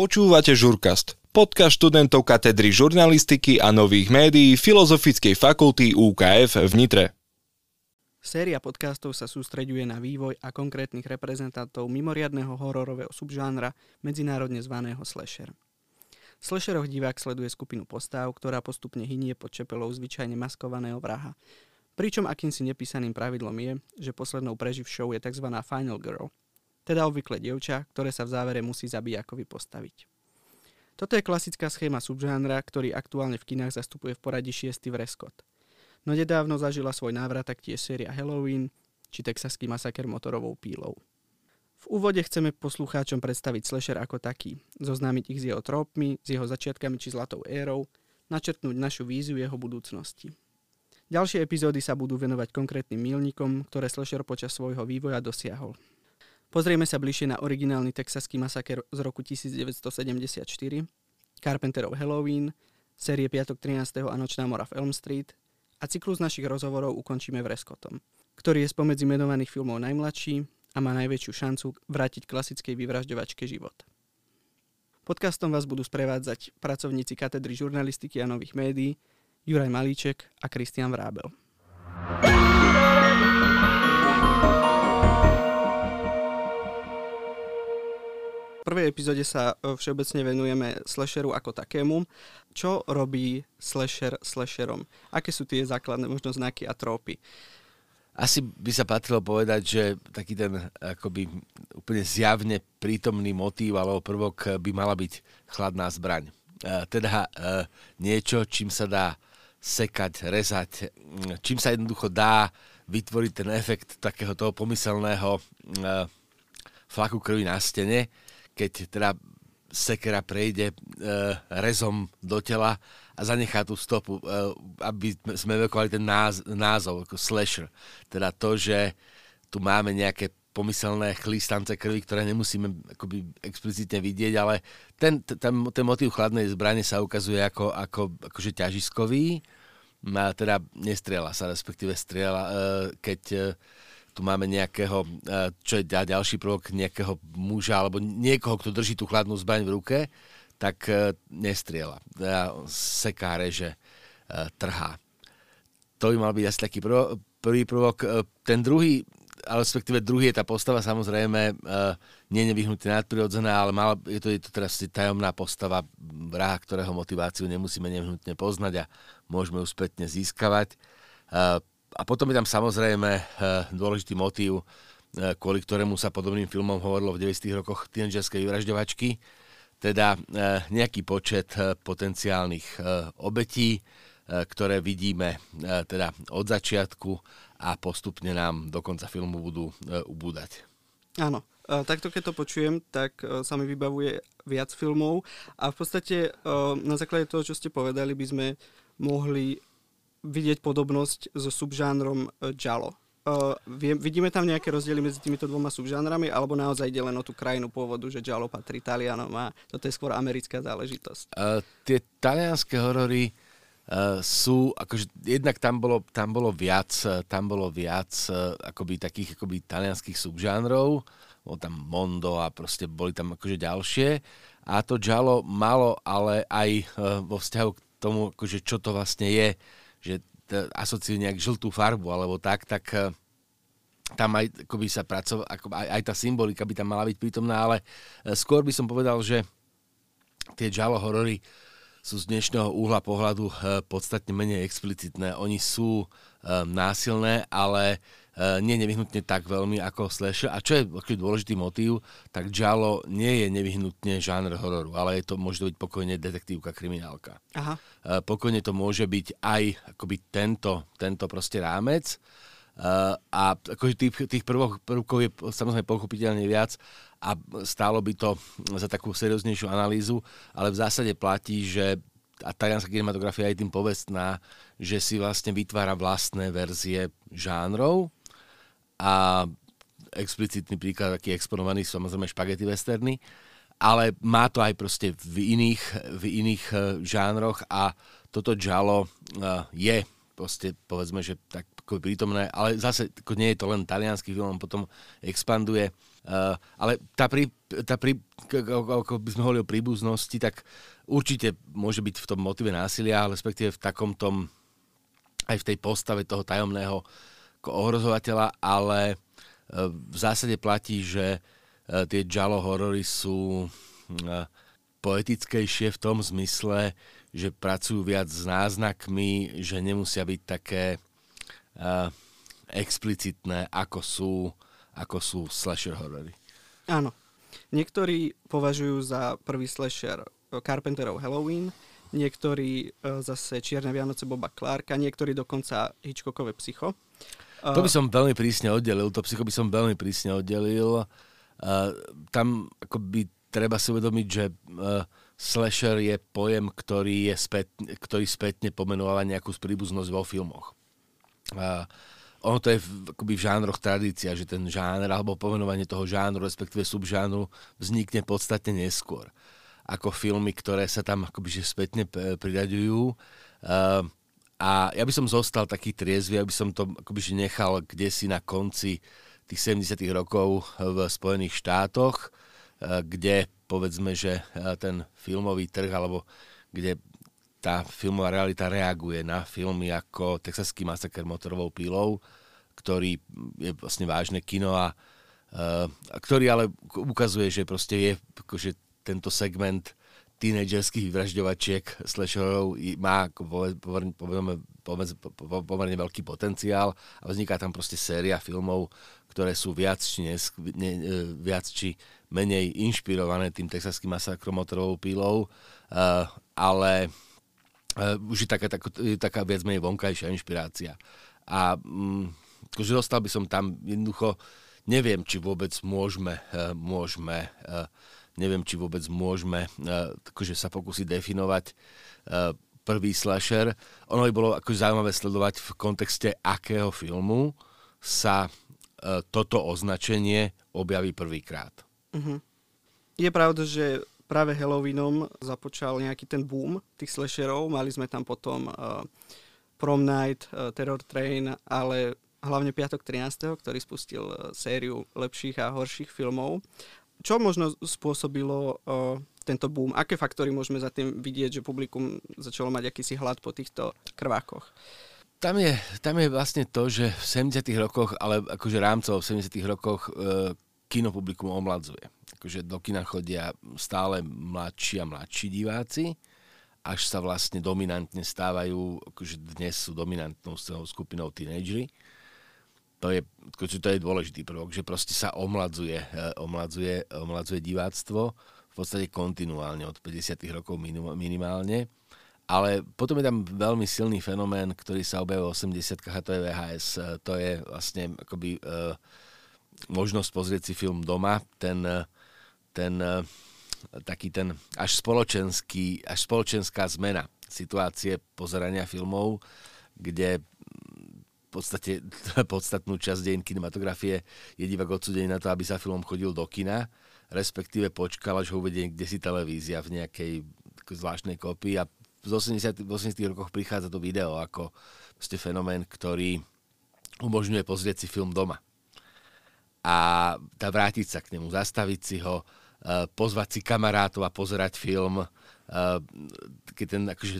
Počúvate Žurkast, podcast študentov katedry žurnalistiky a nových médií Filozofickej fakulty UKF v Nitre. Séria podcastov sa sústreďuje na vývoj a konkrétnych reprezentantov mimoriadného hororového subžánra, medzinárodne zvaného slasher. V slasheroch divák sleduje skupinu postav, ktorá postupne hynie pod čepelou zvyčajne maskovaného vraha. Pričom akýmsi nepísaným pravidlom je, že poslednou preživšou je tzv. Final Girl – teda obvykle dievča, ktoré sa v závere musí zabijakovi postaviť. Toto je klasická schéma subžánra, ktorý aktuálne v kinách zastupuje v poradí 6. Vreskot. No nedávno zažila svoj návrat taktiež séria Halloween či texaský masaker motorovou pílou. V úvode chceme poslucháčom predstaviť slasher ako taký, zoznámiť ich s jeho trópmi, s jeho začiatkami či zlatou érou, načrtnúť našu víziu jeho budúcnosti. Ďalšie epizódy sa budú venovať konkrétnym milníkom, ktoré slasher počas svojho vývoja dosiahol. Pozrieme sa bližšie na originálny texaský masaker z roku 1974, Carpenterov Halloween, série Piatok 13. a Nočná mora v Elm Street a cyklus našich rozhovorov ukončíme Vreskotom, ktorý je spomedzi menovaných filmov najmladší a má najväčšiu šancu vrátiť klasickej vyvražďovačke život. Podcastom vás budú sprevádzať pracovníci katedry žurnalistiky a nových médií Juraj Malíček a Kristian Vrábel. Prvej epizóde sa e, všeobecne venujeme slasheru ako takému. Čo robí slasher slasherom? Aké sú tie základné možno znaky a trópy? Asi by sa patrilo povedať, že taký ten akoby úplne zjavne prítomný motív alebo prvok by mala byť chladná zbraň. E, teda e, niečo, čím sa dá sekať, rezať, čím sa jednoducho dá vytvoriť ten efekt takého toho pomyselného flaku krvi na stene, keď teda sekera prejde e, rezom do tela a zanechá tú stopu, e, aby sme evokovali ten náz, názov ako slasher. Teda to, že tu máme nejaké pomyselné chlístance krvi, ktoré nemusíme akoby explicitne vidieť, ale ten, ten, ten motív chladnej zbrane sa ukazuje ako, ako akože ťažiskový, a teda nestrieľa sa, respektíve strieľa, e, keď e, tu máme nejakého, e, čo je ďalší prvok, nejakého muža alebo niekoho, kto drží tú chladnú zbraň v ruke, tak e, nestriela. Seká, reže, e, trhá. To by mal byť asi taký prvý prvok. Ten druhý, ale respektíve druhý je tá postava samozrejme nie nevyhnutne nadprirodzená, ale mal, je, to, je to teraz tajomná postava vraha, ktorého motiváciu nemusíme nevyhnutne poznať a môžeme ju spätne získavať a potom je tam samozrejme eh, dôležitý motív, eh, kvôli ktorému sa podobným filmom hovorilo v 90. rokoch tínedžerskej vražďovačky, teda eh, nejaký počet potenciálnych obetí, ktoré vidíme teda od začiatku a postupne nám do konca filmu budú ubúdať. Áno, takto keď to počujem, tak sa mi vybavuje viac filmov a v podstate na základe toho, čo ste povedali, by sme mohli vidieť podobnosť so subžánrom Jalo. Uh, vidíme tam nejaké rozdiely medzi týmito dvoma subžánrami, alebo naozaj ide len o tú krajinu pôvodu, že Jalo patrí Talianom a toto je skôr americká záležitosť? Uh, tie talianské horory uh, sú, akože jednak tam bolo, tam bolo viac, tam bolo viac uh, akoby takých akoby talianských subžánrov, bol tam Mondo a proste boli tam akože ďalšie a to Jalo malo ale aj uh, vo vzťahu k tomu, akože čo to vlastne je, že asociujú nejak žltú farbu alebo tak, tak eh, tam aj by sa pracoval, ako aj, aj tá symbolika by tam mala byť prítomná, ale eh, skôr by som povedal, že tie horory sú z dnešného úhla pohľadu eh, podstatne menej explicitné. Oni sú násilné, ale E, nie nevyhnutne tak veľmi ako slasher. A čo je dôležitý motív, tak Jalo nie je nevyhnutne žánr hororu, ale je to môže byť pokojne detektívka, kriminálka. Aha. E, pokojne to môže byť aj akoby tento, tento proste rámec. Uh, a akože tých, tých prvok, prvkov je samozrejme pochopiteľne viac a stálo by to za takú serióznejšiu analýzu, ale v zásade platí, že a talianská kinematografia je tým povestná, že si vlastne vytvára vlastné verzie žánrov a explicitný príklad, taký exponovaný, samozrejme špagety westerny, ale má to aj proste v iných, v iných uh, žánroch a toto žalo uh, je proste, povedzme, že tak prítomné, ale zase ako nie je to len talianský film, on potom expanduje Uh, ale tá, pri, tá pri, ako by sme hovorili o príbuznosti, tak určite môže byť v tom motive násilia, respektíve v takom tom, aj v tej postave toho tajomného ohrozovateľa, ale uh, v zásade platí, že uh, tie Jalo horory sú poetickejšie v tom zmysle, že pracujú viac s náznakmi, že nemusia byť také explicitné, ako sú, ako sú slasher horory. Áno. Niektorí považujú za prvý slasher Carpenterov Halloween, niektorí zase Čierne Vianoce Boba Clarka, niektorí dokonca Hitchcockové psycho. Uh, to by som veľmi prísne oddelil, to psycho by som veľmi prísne oddelil. Uh, tam akoby treba si uvedomiť, že uh, slasher je pojem, ktorý, je spät, ktorý spätne pomenováva nejakú príbuznosť vo filmoch. Ono to je v, akoby v žánroch tradícia, že ten žáner alebo pomenovanie toho žánru, respektíve subžánru vznikne podstatne neskôr ako filmy, ktoré sa tam akoby že spätne priraďujú. A ja by som zostal taký triezvy, aby som to akoby nechal kde si na konci tých 70 rokov v Spojených štátoch, kde povedzme, že e, ten filmový trh, alebo kde tá filmová realita reaguje na filmy ako Texaský masaker motorovou pílou, ktorý je vlastne vážne kino a, uh, ktorý ale ukazuje, že proste je akože tento segment tínedžerských vyvražďovačiek slasherov má pomerne, pomerne, pomerne veľký potenciál a vzniká tam proste séria filmov, ktoré sú viac či, nes, ne, e, viac či menej inšpirované tým texaským masakrom motorovou pílou, uh, ale uh, už je taká, taká, taká viac menej vonkajšia inšpirácia. A um, dostal by som tam jednoducho, neviem, či vôbec môžeme, uh, môžeme uh, neviem, či vôbec môžeme uh, akože sa pokúsiť definovať uh, prvý slasher. Ono by bolo akože zaujímavé sledovať v kontexte akého filmu sa uh, toto označenie objaví prvýkrát. Uh-huh. Je pravda, že práve Halloweenom započal nejaký ten boom tých slasherov. Mali sme tam potom uh, Prom Night, uh, Terror Train, ale hlavne Piatok 13., ktorý spustil sériu lepších a horších filmov. Čo možno spôsobilo uh, tento boom? Aké faktory môžeme za tým vidieť, že publikum začalo mať akýsi hlad po týchto krvákoch? Tam je, tam je vlastne to, že v 70 rokoch, ale akože rámcov v 70 rokoch uh, kinopublikum omladzuje. Akože do kina chodia stále mladší a mladší diváci, až sa vlastne dominantne stávajú, akože dnes sú dominantnou skupinou tínejdžery. To je, to je dôležitý prvok, že proste sa omladzuje, eh, omladzuje, omladzuje diváctvo v podstate kontinuálne od 50. rokov minimálne. Ale potom je tam veľmi silný fenomén, ktorý sa objavil v 80 a to je VHS. Eh, to je vlastne akoby uh, možnosť pozrieť si film doma, ten, ten taký ten až spoločenský, až spoločenská zmena situácie pozerania filmov, kde podstate podstatnú časť dejín kinematografie je divák odsudený na to, aby sa film chodil do kina, respektíve počkal, až ho uvedie kde si televízia v nejakej zvláštnej kopii a v 80. 80. rokoch prichádza to video ako fenomén, ktorý umožňuje pozrieť si film doma a tá vrátiť sa k nemu, zastaviť si ho, uh, pozvať si kamarátov a pozerať film, keď ten akože,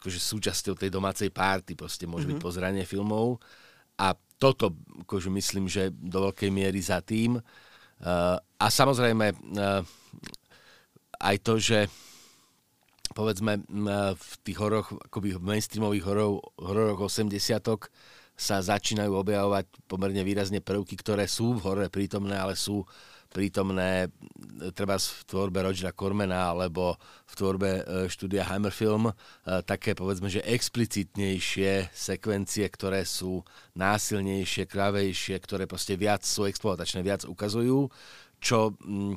akože súčasťou tej domácej párty proste môže mm-hmm. byť mhm. pozeranie filmov a toto akože myslím, že do veľkej miery za tým. Uh, a samozrejme uh, aj to, že povedzme v tých hororoch, akoby v mainstreamových hororoch, hororoch 80 sa začínajú objavovať pomerne výrazne prvky, ktoré sú v hore prítomné, ale sú prítomné e, treba v tvorbe Rogera Cormana alebo v tvorbe e, štúdia Hammerfilm, e, také povedzme, že explicitnejšie sekvencie, ktoré sú násilnejšie, kravejšie, ktoré proste viac sú exploatačné, viac ukazujú, čo, mm,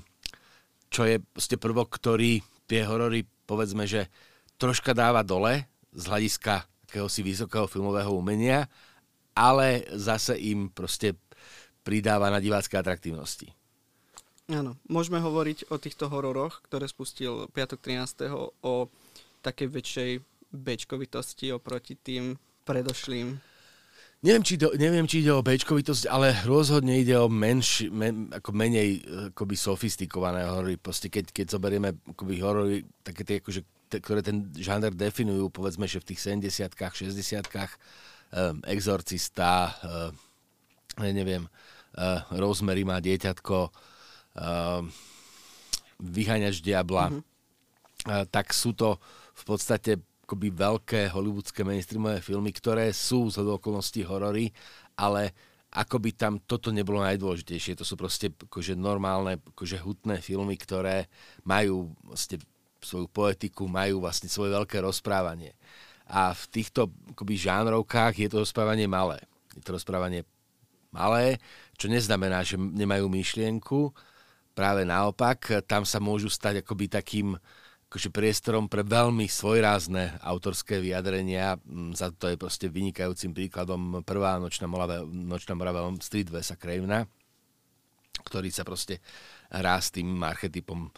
čo je proste prvok, ktorý tie horory povedzme, že troška dáva dole z hľadiska akéhosi vysokého filmového umenia, ale zase im proste pridáva na divácké atraktívnosti. Áno, môžeme hovoriť o týchto hororoch, ktoré spustil piatok 13. o takej väčšej bečkovitosti oproti tým predošlým. Neviem či, ide, neviem, či ide o bečkovitosť, ale rozhodne ide o menš, men, ako menej akoby sofistikované horory. Proste keď, keď zoberieme akoby horory, také tie, akože, te, ktoré ten žáner definujú, povedzme, že v tých 70-kách, 60-kách, um, Exorcista, neviem, Rosemary má dieťatko, Vyhaňač diabla, mm-hmm. tak sú to v podstate akoby veľké hollywoodske mainstreamové filmy, ktoré sú z okolností horory, ale akoby tam toto nebolo najdôležitejšie. To sú proste akože normálne, akože hutné filmy, ktoré majú vlastne svoju poetiku, majú vlastne svoje veľké rozprávanie. A v týchto akoby žánrovkách je to rozprávanie malé. Je to rozprávanie malé, čo neznamená, že nemajú myšlienku. Práve naopak, tam sa môžu stať akoby takým akože priestorom pre veľmi svojrázne autorské vyjadrenia. Za to je proste vynikajúcim príkladom prvá nočná mora, nočná mora Street Vesa Cravena, ktorý sa proste hrá s tým archetypom,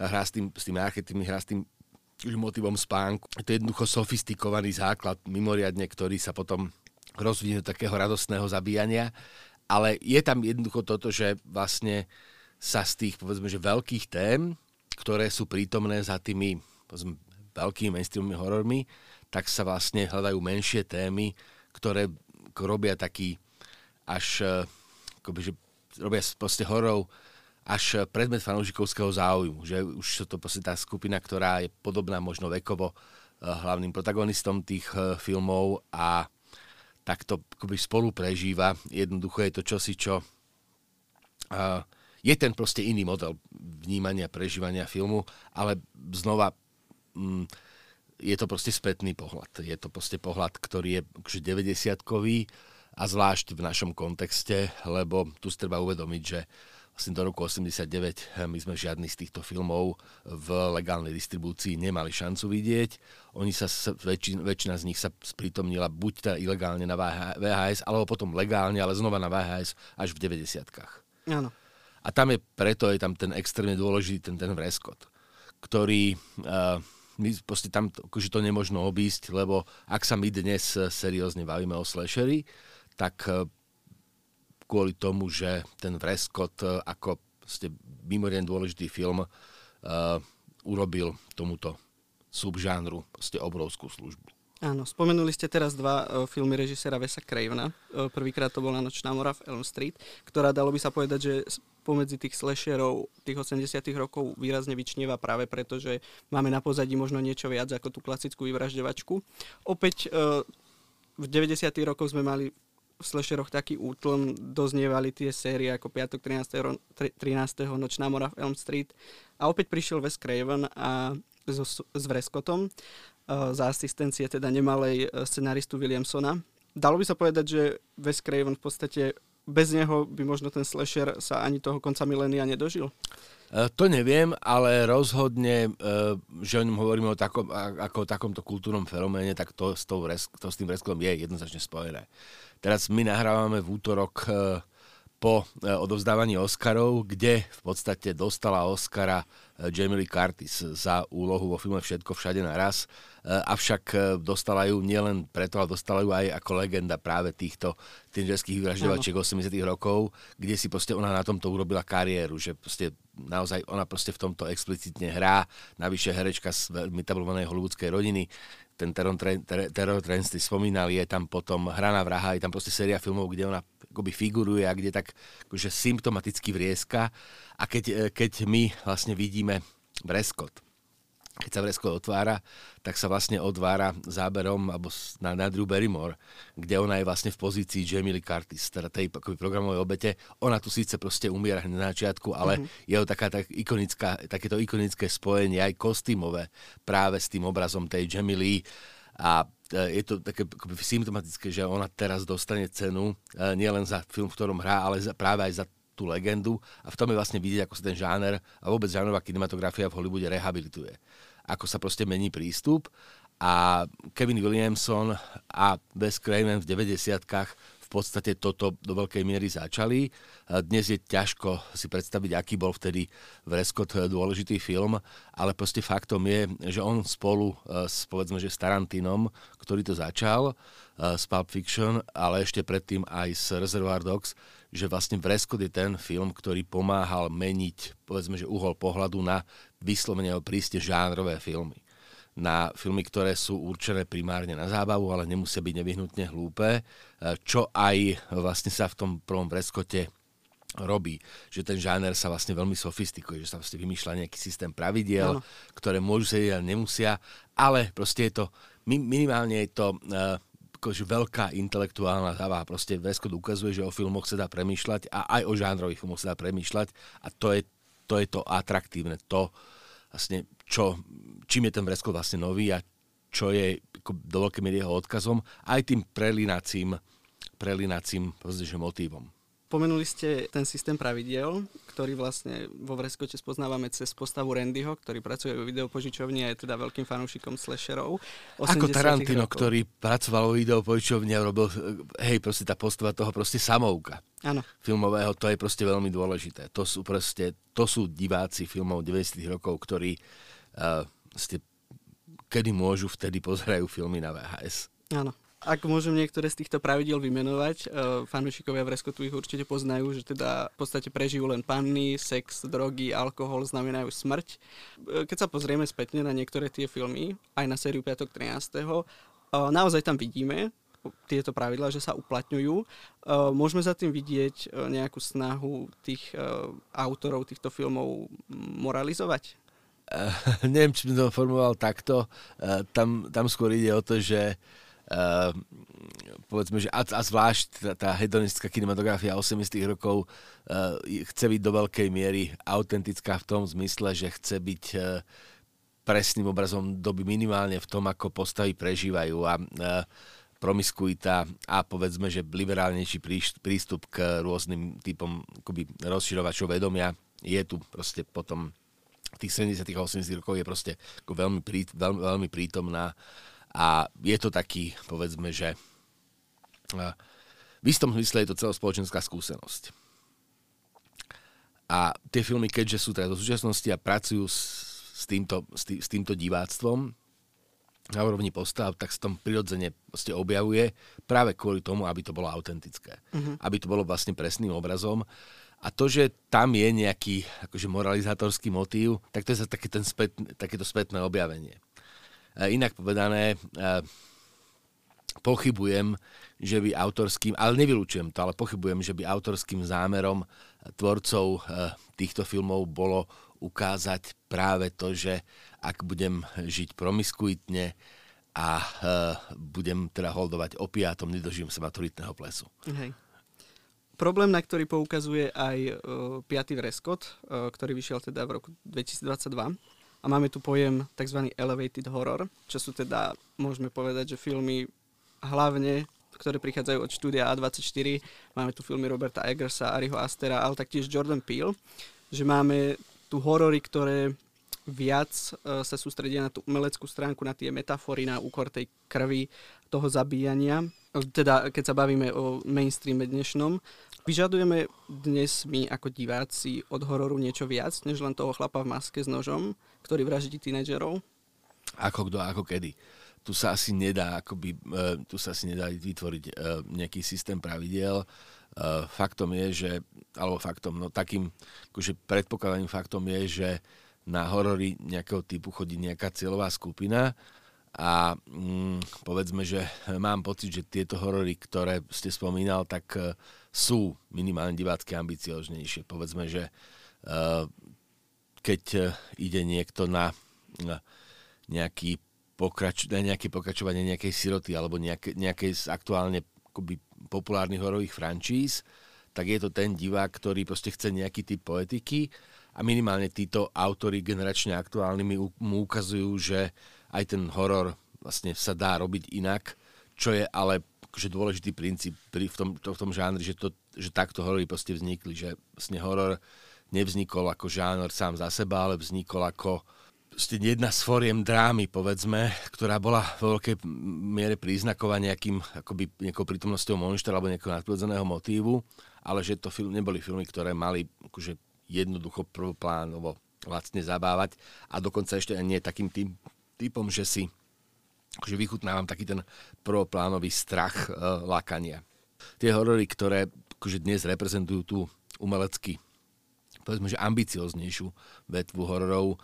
hrá s tým, s tým archetypom, hrá s tým motivom spánku. To je jednoducho sofistikovaný základ, mimoriadne, ktorý sa potom rozvinie do takého radostného zabíjania. Ale je tam jednoducho toto, že vlastne sa z tých, povedzme, že veľkých tém, ktoré sú prítomné za tými povedzme, veľkými mainstreamovými horormi, tak sa vlastne hľadajú menšie témy, ktoré robia taký až, eh, akoby, že robia proste hororov až predmet fanúšikovského záujmu. Že už to proste tá skupina, ktorá je podobná možno vekovo eh, hlavným protagonistom tých eh, filmov a takto akoby spolu prežíva. Jednoducho je to čosi, čo uh, je ten proste iný model vnímania, prežívania filmu, ale znova mm, je to proste spätný pohľad. Je to proste pohľad, ktorý je 90-kový a zvlášť v našom kontexte, lebo tu si treba uvedomiť, že vlastne do roku 89 eh, my sme žiadny z týchto filmov v legálnej distribúcii nemali šancu vidieť. Oni sa, väčšina, väčšina z nich sa sprítomnila buď teda ilegálne na VHS, alebo potom legálne, ale znova na VHS až v 90-kách. Áno. A tam je, preto je tam ten extrémne dôležitý ten, ten vreskot, ktorý uh, my proste tam akože to nemožno obísť, lebo ak sa my dnes seriózne bavíme o slashery, tak kvôli tomu, že ten vreskot uh, ako proste mimoriadne dôležitý film uh, urobil tomuto subžánru proste obrovskú službu. Áno, spomenuli ste teraz dva uh, filmy režisera Vesa Cravena. Uh, prvýkrát to bola Nočná mora v Elm Street, ktorá dalo by sa povedať, že pomedzi tých slasherov tých 80 rokov výrazne vyčnieva práve preto, že máme na pozadí možno niečo viac ako tú klasickú vyvražďovačku. Opäť e, v 90 rokoch sme mali v slasheroch taký útlm, doznievali tie série ako Piatok 13. 13. Nočná mora v Elm Street a opäť prišiel Wes Craven a so, s Vreskotom e, za asistencie teda nemalej e, scenaristu Williamsona. Dalo by sa povedať, že Wes Craven v podstate bez neho by možno ten slasher sa ani toho konca milénia nedožil? E, to neviem, ale rozhodne, že o ňom hovoríme o takom, ako o takomto kultúrnom fenoméne, tak to s, tou, to s tým resklom je jednoznačne spojené. Teraz my nahrávame v útorok e, po odovzdávaní Oscarov, kde v podstate dostala Oscara Jamie Lee Curtis za úlohu vo filme Všetko všade naraz. Avšak dostala ju nielen preto, ale dostala ju aj ako legenda práve týchto tínžerských vyvražďovačiek 80 rokov, kde si proste ona na tomto urobila kariéru, že proste naozaj ona proste v tomto explicitne hrá. Navyše herečka z veľmi tablovanej hollywoodskej rodiny, ten Terror, ter, terror Trends, ty spomínali, je tam potom Hraná vraha, je tam proste séria filmov, kde ona akoby figuruje a kde tak akože symptomaticky vrieska. A keď, e, keď my vlastne vidíme Breskot, keď sa vresko otvára, tak sa vlastne odvára záberom alebo na, na Drew Barrymore, kde ona je vlastne v pozícii Jamie Lee Curtis, teda tej akoby programovej obete. Ona tu síce proste umiera na začiatku, ale mm-hmm. je to taká, tak ikonická, takéto ikonické spojenie, aj kostýmové, práve s tým obrazom tej Jamie Lee. A e, je to také symptomatické, že ona teraz dostane cenu e, nielen za film, v ktorom hrá, ale za, práve aj za tú legendu a v tom je vlastne vidieť, ako sa ten žáner a vôbec žánrová kinematografia v Hollywoode rehabilituje. Ako sa proste mení prístup a Kevin Williamson a Wes Craven v 90 v podstate toto do veľkej miery začali. Dnes je ťažko si predstaviť, aký bol vtedy Vrescott dôležitý film, ale proste faktom je, že on spolu s, povedzme, že s Tarantinom, ktorý to začal, s Pulp Fiction, ale ešte predtým aj s Reservoir Dogs, že vlastne Vrescott je ten film, ktorý pomáhal meniť, povedzme, že uhol pohľadu na vyslovene príste žánrové filmy na filmy, ktoré sú určené primárne na zábavu, ale nemusia byť nevyhnutne hlúpe, e, čo aj vlastne sa v tom prvom preskote robí, že ten žáner sa vlastne veľmi sofistikuje, že sa vlastne vymýšľa nejaký systém pravidiel, ano. ktoré môžu sedieť a nemusia, ale proste je to, minimálne je to uh, akože veľká intelektuálna závaha. Proste Veskot ukazuje, že o filmoch sa dá premýšľať a aj o žánrových filmoch sa dá premýšľať a to je to, je to atraktívne, to vlastne čo, čím je ten Breskot vlastne nový a čo je ako do veľkej miery jeho odkazom, aj tým prelinacím, prelinacím motívom. Pomenuli ste ten systém pravidiel, ktorý vlastne vo Vreskote spoznávame cez postavu Randyho, ktorý pracuje vo videopožičovni a je teda veľkým fanúšikom slasherov. Ako Tarantino, rokov. ktorý pracoval vo videopožičovni a robil, hej, proste tá postava toho proste samouka. Áno. Filmového, to je proste veľmi dôležité. To sú proste, to sú diváci filmov 90 rokov, ktorí uh, ste, kedy môžu, vtedy pozerajú filmy na VHS. Áno. Ak môžem niektoré z týchto pravidel vymenovať, uh, fanúšikovia v Reskotu ich určite poznajú, že teda v podstate prežijú len panny, sex, drogy, alkohol znamenajú smrť. Uh, keď sa pozrieme spätne na niektoré tie filmy, aj na sériu 5. 13. Uh, naozaj tam vidíme tieto pravidlá, že sa uplatňujú. Môžeme za tým vidieť nejakú snahu tých autorov týchto filmov moralizovať? Uh, neviem, či by to formoval takto. Uh, tam, tam skôr ide o to, že uh, povedzme, že a, a zvlášť tá, tá hedonistická kinematografia 80 rokov uh, chce byť do veľkej miery autentická v tom zmysle, že chce byť uh, presným obrazom doby minimálne v tom, ako postavy prežívajú. A uh, promiskuita a povedzme, že liberálnejší prístup k rôznym typom akoby, rozširovačov vedomia je tu proste potom v tých 70 a 80 rokov je proste ako veľmi, prí, veľmi, veľmi prítomná a je to taký, povedzme, že v istom zmysle je to celospoločenská skúsenosť. A tie filmy, keďže sú teda do súčasnosti a pracujú s, týmto, s, tý, s týmto diváctvom na úrovni postav, tak sa tam prirodzene objavuje práve kvôli tomu, aby to bolo autentické. Uh-huh. Aby to bolo vlastne presným obrazom. A to, že tam je nejaký akože moralizátorský motív, tak to je také ten spät, takéto spätné objavenie. Inak povedané, pochybujem, že by autorským, ale nevylučujem to, ale pochybujem, že by autorským zámerom tvorcov týchto filmov bolo ukázať práve to, že ak budem žiť promiskuitne a budem teda holdovať opiátom, nedožijem sa maturitného plesu. Hej. Problém, na ktorý poukazuje aj uh, 5. Vreskot, uh, ktorý vyšiel teda v roku 2022, máme tu pojem tzv. elevated horror, čo sú teda, môžeme povedať, že filmy hlavne, ktoré prichádzajú od štúdia A24. Máme tu filmy Roberta Eggersa, Ariho Astera, ale taktiež Jordan Peele. Že máme tu horory, ktoré viac uh, sa sústredia na tú umeleckú stránku, na tie metafory, na úkor tej krvi, toho zabíjania. Teda, keď sa bavíme o mainstreame dnešnom, vyžadujeme dnes my ako diváci od hororu niečo viac, než len toho chlapa v maske s nožom, ktorý vraždí tínedžerov? Ako kto, ako kedy. Tu sa asi nedá, akoby, uh, tu sa asi nedá vytvoriť uh, nejaký systém pravidiel. Uh, faktom je, že, alebo faktom, no takým akože predpokladaným faktom je, že na horory nejakého typu chodí nejaká cieľová skupina a mm, povedzme, že mám pocit, že tieto horory, ktoré ste spomínal, tak sú minimálne divácky ambicioznejšie. Povedzme, že uh, keď uh, ide niekto na, nejaký pokrač, nejaké pokračovanie nejakej siroty alebo nejaké, nejakej z aktuálne akoby, populárnych horových frančíz, tak je to ten divák, ktorý proste chce nejaký typ poetiky a minimálne títo autory generačne aktuálni mu ukazujú, že aj ten horor vlastne sa dá robiť inak, čo je ale akože dôležitý princíp pri, v, tom, to, v tom žánri, že, to, že takto horory proste vznikli, že vlastne horor nevznikol ako žánr sám za seba, ale vznikol ako jedna z foriem drámy, povedzme, ktorá bola vo veľkej miere príznaková nejakým, akoby nejakou prítomnosťou monštra alebo nejakého nadprirodzeného motívu, ale že to film, neboli filmy, ktoré mali akože jednoducho prvoplánovo vlastne zabávať a dokonca ešte nie takým tým typom, že si akože vychutnávam taký ten prvoplánový strach e, lákania. Tie horory, ktoré akože dnes reprezentujú tú umelecky povedzme, že ambicioznejšiu vetvu hororov, e,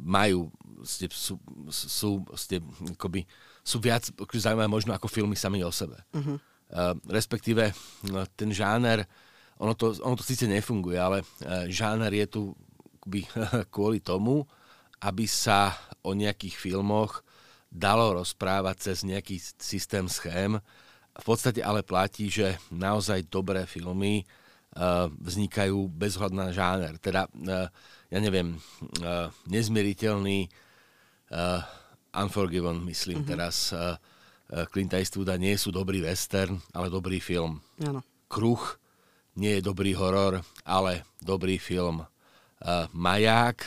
majú, ste, sú, sú, ste, akoby, sú viac akože zaujímavé možno ako filmy sami o sebe. Uh-huh. Uh, respektíve no, ten žáner, ono to, ono to síce nefunguje, ale uh, žáner je tu akoby, kvôli tomu, aby sa o nejakých filmoch dalo rozprávať cez nejaký systém schém. V podstate ale platí, že naozaj dobré filmy Eh, vznikajú bez na žáner. Teda, eh, ja neviem, eh, nezmieriteľný Unforgiven, myslím mm-hmm. teraz, Clint Eastwooda nie sú dobrý western, ale dobrý film. Ano. Kruh nie je dobrý horor, ale dobrý film. Maják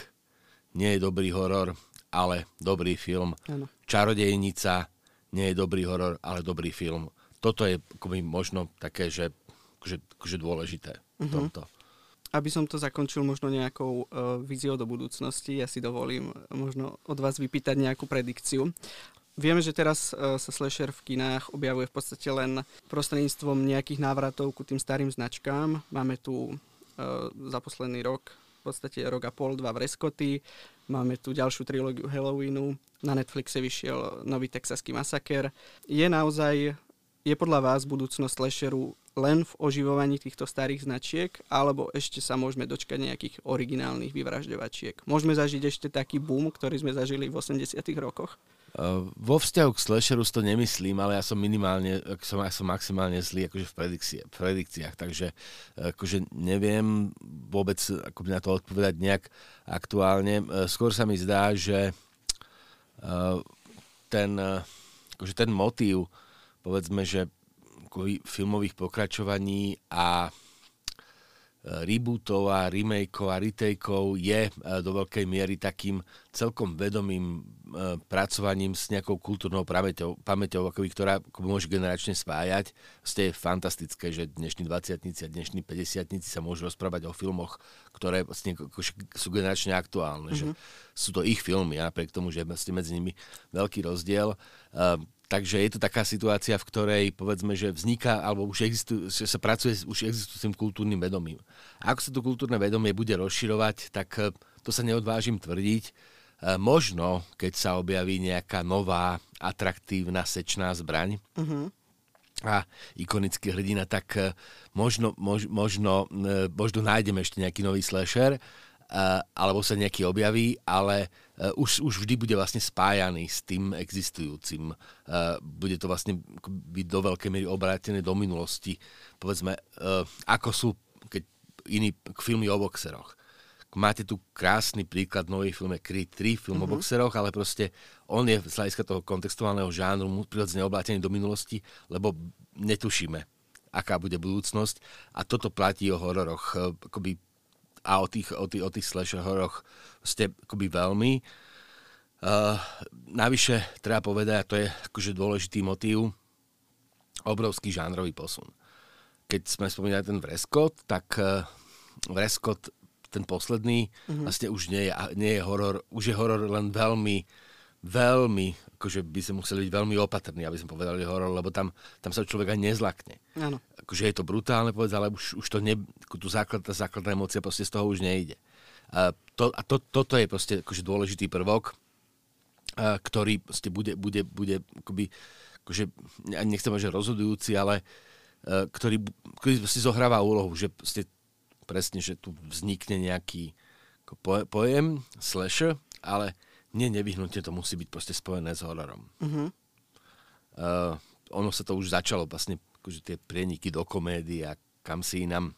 nie je dobrý horor, ale dobrý film. Ano. Čarodejnica nie je dobrý horor, ale dobrý film. Toto je akoby možno také, že akože, akože dôležité v mhm. tomto. Aby som to zakončil možno nejakou uh, víziou do budúcnosti, ja si dovolím možno od vás vypýtať nejakú predikciu. Vieme, že teraz uh, sa slasher v kinách objavuje v podstate len prostredníctvom nejakých návratov ku tým starým značkám. Máme tu uh, za posledný rok, podstate rok a pol, dva vreskoty. Máme tu ďalšiu trilógiu Halloweenu. Na Netflixe vyšiel nový texaský masaker. Je naozaj, je podľa vás budúcnosť slasheru len v oživovaní týchto starých značiek, alebo ešte sa môžeme dočkať nejakých originálnych vyvražďovačiek. Môžeme zažiť ešte taký boom, ktorý sme zažili v 80 rokoch? Vo vzťahu k slasheru to nemyslím, ale ja som minimálne, som, ja som maximálne zlý akože v, predikcie, predikciách, takže akože neviem vôbec ako na to odpovedať nejak aktuálne. Skôr sa mi zdá, že uh, ten, akože ten motív, povedzme, že filmových pokračovaní a e, rebootov a remakeov a retakeov je e, do veľkej miery takým celkom vedomým e, pracovaním s nejakou kultúrnou pamäťou, pamäťou ktorá môže generačne spájať. Ste je fantastické, že dnešní 20 a dnešní 50 sa môžu rozprávať o filmoch, ktoré vlastne sú generačne aktuálne. Mm-hmm. Že mhm. sú to ich filmy, napriek tomu, že je medzi nimi veľký rozdiel. Takže je to taká situácia, v ktorej povedzme, že vzniká, alebo už existuje, že sa pracuje s už existujúcim kultúrnym vedomím. A ako sa to kultúrne vedomie bude rozširovať, tak eh, to sa neodvážim tvrdiť. Eh, možno, keď sa objaví nejaká nová, atraktívna sečná zbraň, uh-huh. a ikonický hrdina, tak eh, možno, mož, možno, možno nájdeme ešte nejaký nový slasher, alebo sa nejaký objaví, ale e, už, už vždy bude vlastne spájaný s tým existujúcim. E, bude to vlastne byť do veľkej miery obrátené do minulosti. Povedzme, e, ako sú keď iní filmy o boxeroch. Máte tu krásny príklad novej filme Creed 3, film mm-hmm. o mhm. boxeroch, ale proste on je z hľadiska toho kontextuálneho žánru prirodzene obrátený do minulosti, lebo netušíme, aká bude budúcnosť. A toto platí o hororoch. Akoby a o tých, o tých, o tých slasher horoch ste akoby veľmi. Uh, navyše treba povedať, a to je akože dôležitý motív, obrovský žánrový posun. Keď sme spomínali ten Vreskot, tak uh, Vreskot, ten posledný, mm-hmm. vlastne už nie je, nie je horor, už je horor len veľmi veľmi, akože by sme museli byť veľmi opatrní, aby sme povedali horor, lebo tam, tam sa človek aj nezlakne. Áno. Akože je to brutálne povedať, ale už, už to ne, tú základ, tá základná emócia proste z toho už nejde. A, to, a to, toto je proste akože dôležitý prvok, a, ktorý proste bude, bude, bude akoby, akože, nechcem že rozhodujúci, ale a, ktorý, ktorý si zohráva úlohu, že proste presne, že tu vznikne nejaký ako pojem, slasher, ale nie nevyhnutne to musí byť proste spojené s hororom. Uh-huh. Uh, ono sa to už začalo, vlastne akože tie prieniky do komédie a kam si inám,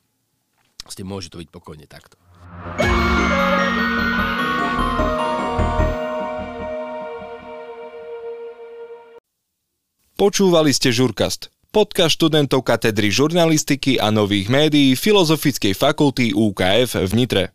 vlastne môže to byť pokojne takto. Počúvali ste Žurkast, podcast študentov katedry žurnalistiky a nových médií Filozofickej fakulty UKF v Nitre.